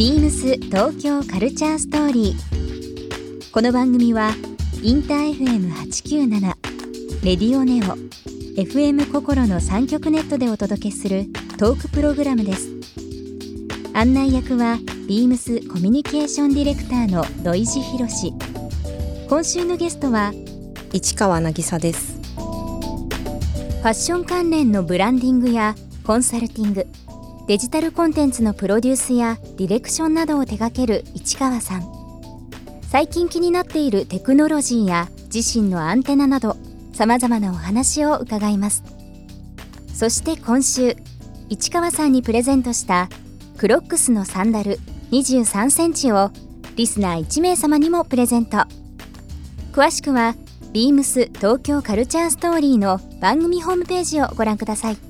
ビームス東京カルチャーストーリー。この番組はインター FM897 レディオネオ FM 心の三極ネットでお届けするトークプログラムです。案内役はビームスコミュニケーションディレクターの土井博志。今週のゲストは市川渚ですファッション関連のブランディングやコンサルティングデジタルコンテンツのプロデュースやディレクションなどを手掛ける市川さん。最近気になっているテクノロジーや自身のアンテナなどさまざまなお話を伺います。そして今週市川さんにプレゼントしたクロックスのサンダル23センチをリスナー1名様にもプレゼント。詳しくはビームス東京カルチャーストーリーの番組ホームページをご覧ください。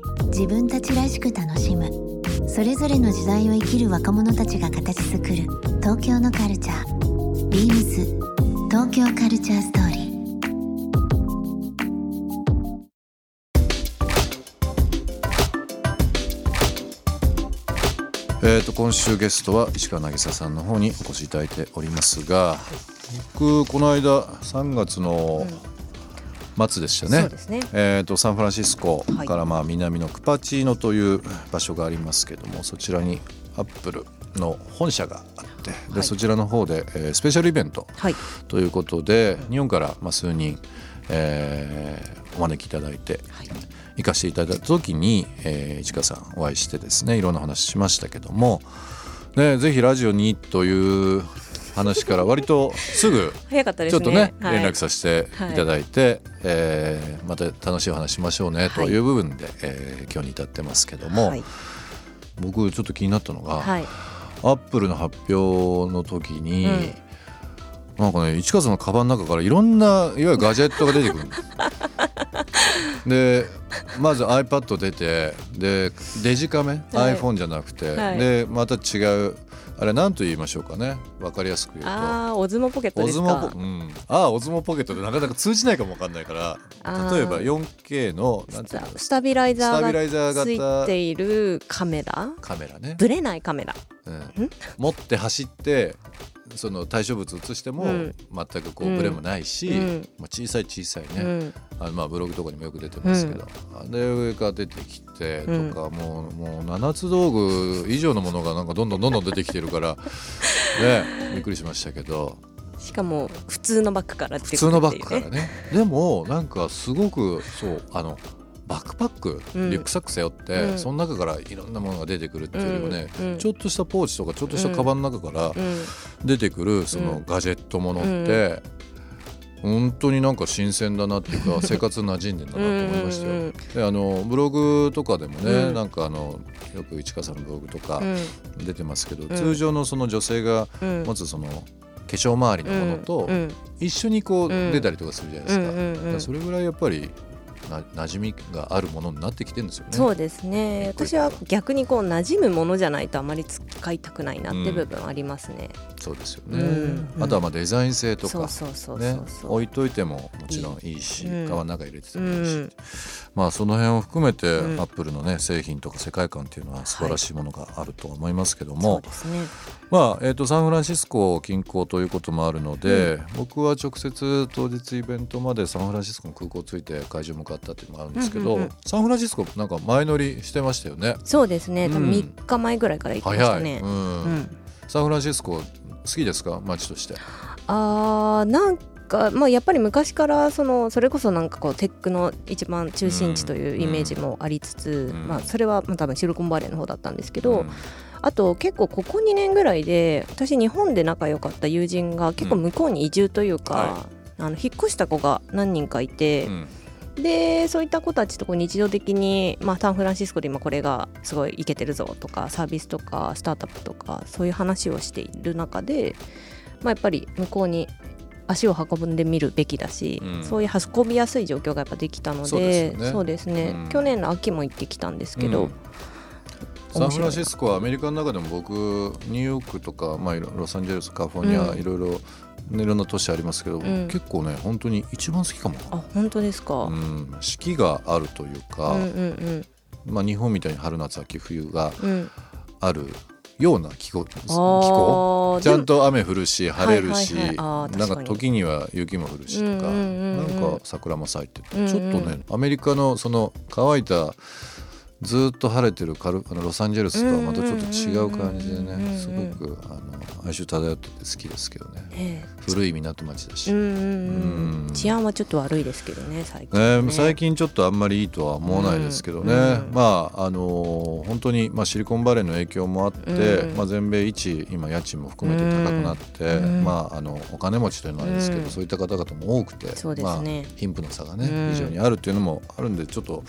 自分たちらしく楽しむ。それぞれの時代を生きる若者たちが形作る。東京のカルチャー。ビームス東京カルチャーストーリー。えー、と今週ゲストは石川渚さんの方にお越しいただいておりますが僕この間3月の末でしたね,、ね。えー、とサンフランシスコはい。からまあ南のクパチーノという場所がありますけどもそちらにアップルの本社があってで、はい。そちらの方で、えースペシャルイベントはい。ということで日本からまあ数人、えーお招きいただいて、行かせていただいた時に、えー市川さんお会いしてですねいろんな話しましたけども、ね、ぜひラジオにという話から割とすぐ早かったですね。ちょっとねはい。連絡させてい。ただいて、えーまた楽しいお話しましょうねという部分で、えー今日に至ってますけども、はい。僕ちょっと気になったのが、はい。アップルの発表の時に、うん。なんかね市川さんのカバンの中からいろんないわゆるガジェットが出てくるので まず iPad 出てでデジカメ、はい。iPhone じゃなくて、はい。でまた違うあれ何と言いましょうかね。分かりやすく言うと。ああオズモポケットですか？ポ、うん、ああオズモポケットでなかなか通じないかもわかんないから例えば 4K のなんていうのスタビライザーーがつ型いているカメラ？カメラね、ブレないカメラ。うん、持って走ってその対象物映してもうん。全くこうブレもないし、うん。まあ、小さい小さいね、うん。あのまあブログとかにもよく出てますけど、で上から出てきてとか、もうもう七つ道具以上のものがなんかどんどんどんどん出てきてるから ねびっくりしましたけど。しかも普通のバッグから出て普通のバッグからね。でもなんかすごくそうあのバックパック、うん。リュックサック背負って、うん。その中からいろんなものが出てくるっていうよりもね、うんうん。ちょっとしたポーチとかちょっとしたカバンの中からうん。出てくるそのガジェットものって、本当になんか新鮮だなっていうか 生活に馴染んでんだなと思いましたよ。うんうんうんであのブログとかでもね、うん。なんかあのよく市川さんのブログとかうん。出てますけど、ん。通常のその女性がうん。持つその化粧周りのものとうん。うん。一緒にこううん。出たりとかするじゃないですか。それぐらいやっぱりな馴染みがあるものになってきてるんですよね。そうですね。私は逆にこう馴染むものじゃないとあまり使いたくないなって部分ありますね、そうですようね。ん。あとはまあデザイン性とか置いといてももちろんいいし、うん。皮の中入れててもいいし、うんまあその辺を含めて、うん。アップルのね製品とか世界観っていうのは素晴らしいものがあると思いますけどそも、うですねまあえー、とサンフランシスコ近郊ということもあるので、僕は直接当日イベントまでサンフランシスコの空港着いて会場向かったっていうのがあるんですけど、うんうんうん。サンフランシスコなんか前乗りしてましたよね。そうですね。多分うん。3日前ぐらいから行きまし早い、たね、うん。うん。サンフランシスコ好きですか？街として。あーなんかまあやっぱり昔からそのそれこそなんかこうテックの一番中心地というイメージもありつつ、うん。まあそれはまあ多分シリコンバレーの方だったんですけど、うん。あと結構ここ2年ぐらいで私日本で仲良かった友人が結構向こうに移住というか、はあの引っ越した子が何人かいて、うんでそういった子たちとこう日常的に、まあ、サンフランシスコで今これがすごいイケてるぞとかサービスとかスタートアップとかそういう話をしている中で、まあ、やっぱり向こうに足を運んでみるべきだし、うんそういう運びやすい状況がやっぱできたのでそうですね去年の秋も行ってきたんですけど、うんサンフランシスコはアメリカの中でも僕ニューヨークとか、まあ、いろロサンゼルスカリフォルニア、うん。いろいろ、ね、いろんな都市ありますけど、ん。結構ね本当に一番好きかも。な、あ本当ですか、ううん。ん、四季があるというか、うんうんまあ、日本みたいに春夏秋冬がうん。あるような気候気あ候。ーちゃんと雨降るし晴れるし、はいはいなんか時には雪も降るしとか、うんうんうんうん。なんか桜も咲いてて、うんうん。ちょっとねアメリカのその乾いたずっと晴れてるカルあのロサンゼルスとはまたちょっと違う感じでねすごくあの哀愁漂ってて好きですけどね。ね古い港町だし、治安はちょっと悪いですけどね最近ね。ね最近ちょっとあんまりいいとは思わないですけどね、うんまああの本当に、まあ、シリコンバレーの影響もあって、うんまあ、全米一今家賃も含めて高くなって、うんまあ、あのお金持ちというのはあれですけど、うん。そういった方々も多くてね。まあ、貧富の差がね、うん。非常にあるっていうのもあるんでちょっと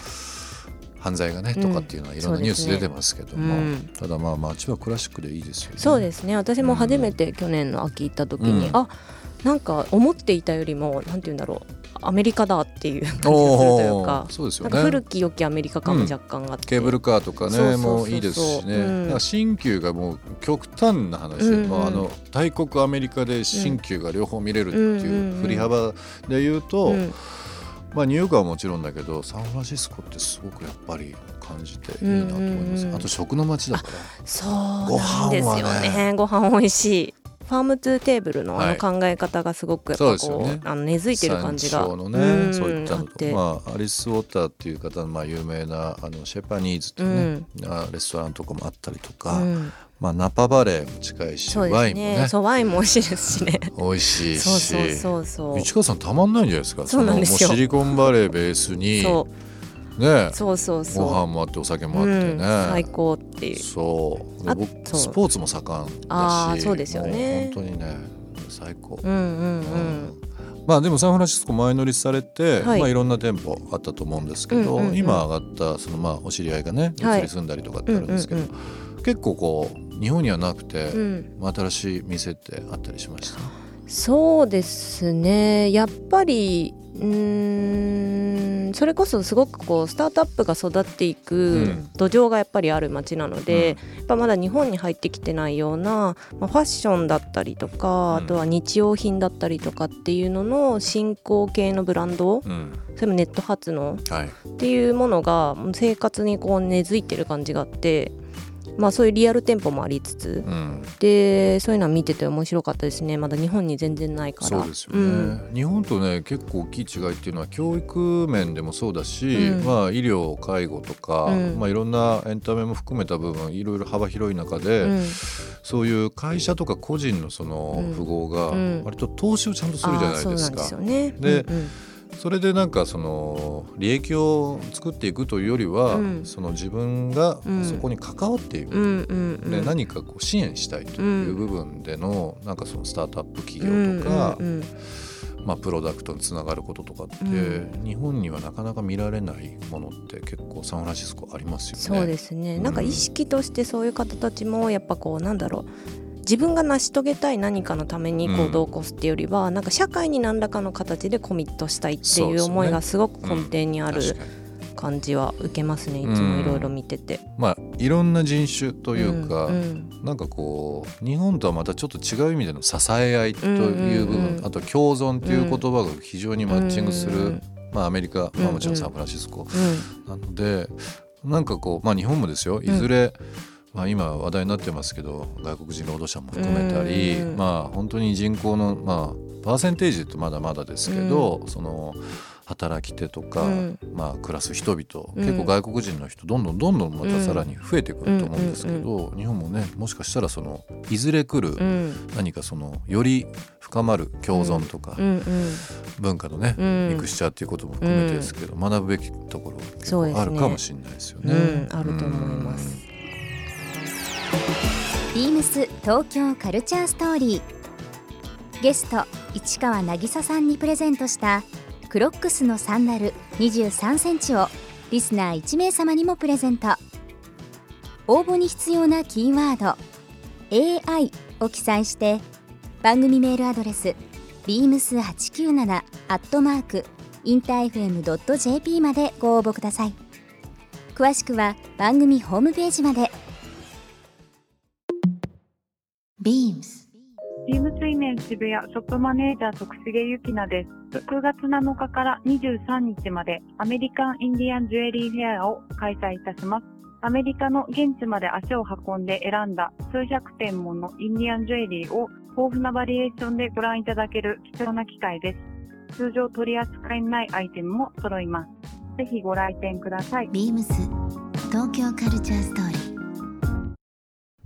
犯罪がね、とかっていうのはいろんなニュース出てますけども、うんただまあ街はクラシックでいいですよね。そうですね。私も初めて去年の秋行った時に、うん。あなんか思っていたよりもなんて言うんだろうアメリカだっていう感じがするおというかーそうですよなんか古ね。き良きアメリカ感も若干あって、ケーブルカーとかねもういいですしね、うん。新旧がもう極端な話、うんうん。まあ、あの大国アメリカで新旧が両方見れるってうんうんいううん。振り幅で言うと、うんまあ、ニューヨークはもちろんだけどサンフランシスコってすごくやっぱり感じていいなと思います、あと食の街だから。そうなんですよね。ご飯美味しい farm to table のあはい。の考え方がすごくやっぱこう,、そうですよね。あの根付いてる感じがのね、うん。そういったのと、あって、まあ、アリス・ウォーターっていう方のまあ有名なあのシェ・パニーズっていうね、あレストランとかもあったりとか、うん。まあ、ナパバレーも近いし、そうですワインもね。ねそうワインも美味しいですしね。美味しいし。そうそうそうそう。市川さんたまんないんじゃないですか。そうなんですよ。シリコンバレーベースにそね。うそうそうそう。ご飯もあってお酒もあってね、うん最高っていう。そう。スポーツも盛んだし。あーそうですよね。本当にね最高、うんうんうん。うん。まあでもサンフランシスコ前乗りされて、はい。いまあ、いろんな店舗あったと思うんですけど、うんうんうん。今上がったそのまあお知り合いがねはい。移り住んだりとかってあるんですけど、うん。結構こう日本にはなくて、うん。新しい店ってあったりしました？そうですね。やっぱりうーんそれこそすごくこうスタートアップが育っていくうん。土壌がやっぱりある街なので、やっぱまだ日本に入ってきてないような、まあ、ファッションだったりとか、うん。あとは日用品だったりとかっていうのの新興系のブランドうん。それもネット発のはい。っていうものがもう生活にこう根付いてる感じがあって、まあ、そういうリアル店舗もありつつうん、でそういうのは見てて面白かったですね。まだ日本に全然ないから。そうですよね、うん。日本とね結構大きい違いっていうのは教育面でもそうだし、うん。まあ、医療介護とか、うん。まあ、いろんなエンタメも含めた部分いろいろ幅広い中で、うん。そういう会社とか個人のそのうん。富豪がうん。割と投資をちゃんとするじゃないですか。あーそうなんですよね。でうんうんそれでなんかその利益を作っていくというよりは、うん。その自分がうん。そこに関わっていく、うんうんうん。で何かこう支援したいという部分での、なんかそのスタートアップ企業とか、うんうんまあ、プロダクトにつながることとかって、うん。日本にはなかなか見られないものって結構サンフランシスコありますよね。そうですね。うんなんか意識としてそういう方たちもやっぱこうなんだろう自分が成し遂げたい何かのために行動を起こすっていうよりは、なんか社会に何らかの形でコミットしたいっていう思いがすごく根底にある感じは受けますねいつもいろいろ見てて。まあいろんな人種というか、うんうん。なんかこう日本とはまたちょっと違う意味での支え合いという部分、うんうんうん。あと共存という言葉が非常にマッチングする、うんまあ、アメリカ、まあ、もちろんサンフランシスコ。なので、なんかこう、まあ、日本もですよ。いずれ、まあ、今話題になってますけど外国人労働者も含めたり、うん。まあ本当に人口の、まあ、パーセンテージってまだまだですけど、その働き手とか、うん。まあ、暮らす人々、うん。結構外国人の人どんどんどんどんまたさらに増えてくると思うんですけど、うん日本もねもしかしたらそのいずれ来るうん。何かそのより深まる共存とか、文化のね、うん。ミクスチャーっていうことも含めてですけど、学ぶべきところ結構あるかもしれないですよね。うん。あると思います。ビームス東京カルチャーストーリー。ゲスト市川渚さんにプレゼントしたクロックスのサンダル23センチをリスナー1名様にもプレゼント。応募に必要なキーワード AI を記載して番組メールアドレス beams897 アットマークインター FM.jp までご応募ください。詳しくは番組ホームページまで。Beams ビーム水面渋谷ショップマネージャー徳重ゆきなです。9月7日から23日までアメリカンインディアンジュエリーフェアを開催いたします。アメリカの現地まで足を運んで選んだ数百点ものインディアンジュエリーを豊富なバリエーションでご覧いただける貴重な機会です。通常取り扱いのないアイテムも揃います。ぜひご来店ください。beams 東京カルチャーストーリー